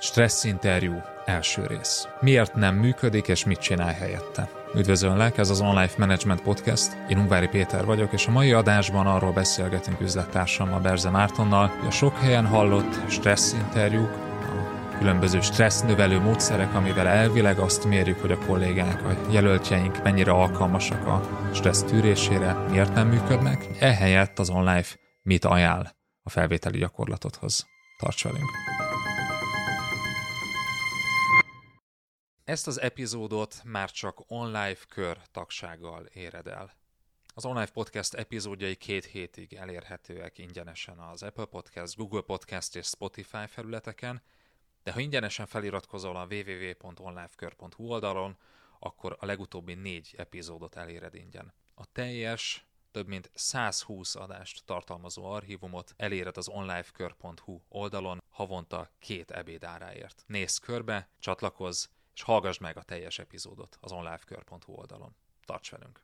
Stressz interjú első rész. Miért nem működik, és mit csinál helyette? Üdvözöllek, ez az Online Management Podcast. Én Ungvári Péter vagyok, és a mai adásban arról beszélgetünk üzlettársammal, Berze Mártonnal, hogy a sok helyen hallott stressz interjúk, a különböző stressz növelő módszerek, amivel elvileg azt mérjük, hogy a kollégák, a jelöltjeink mennyire alkalmasak a stressz tűrésére, miért nem működnek. Ehelyett az online mit ajánl a felvételi gyakorlatodhoz. Tarts velünk! Ezt az epizódot már csak online kör tagsággal éred el. Az online podcast epizódjai két hétig elérhetőek ingyenesen az Apple Podcast, Google Podcast és Spotify felületeken, de ha ingyenesen feliratkozol a www.onlifekör.hu oldalon, akkor a legutóbbi négy epizódot eléred ingyen. A teljes több mint 120 adást tartalmazó archívumot eléred az onlifekör.hu oldalon havonta két ebédáráért. Nézz körbe, csatlakozz, és hallgass meg a teljes epizódot az onlifekör.hu oldalon. Tarts velünk!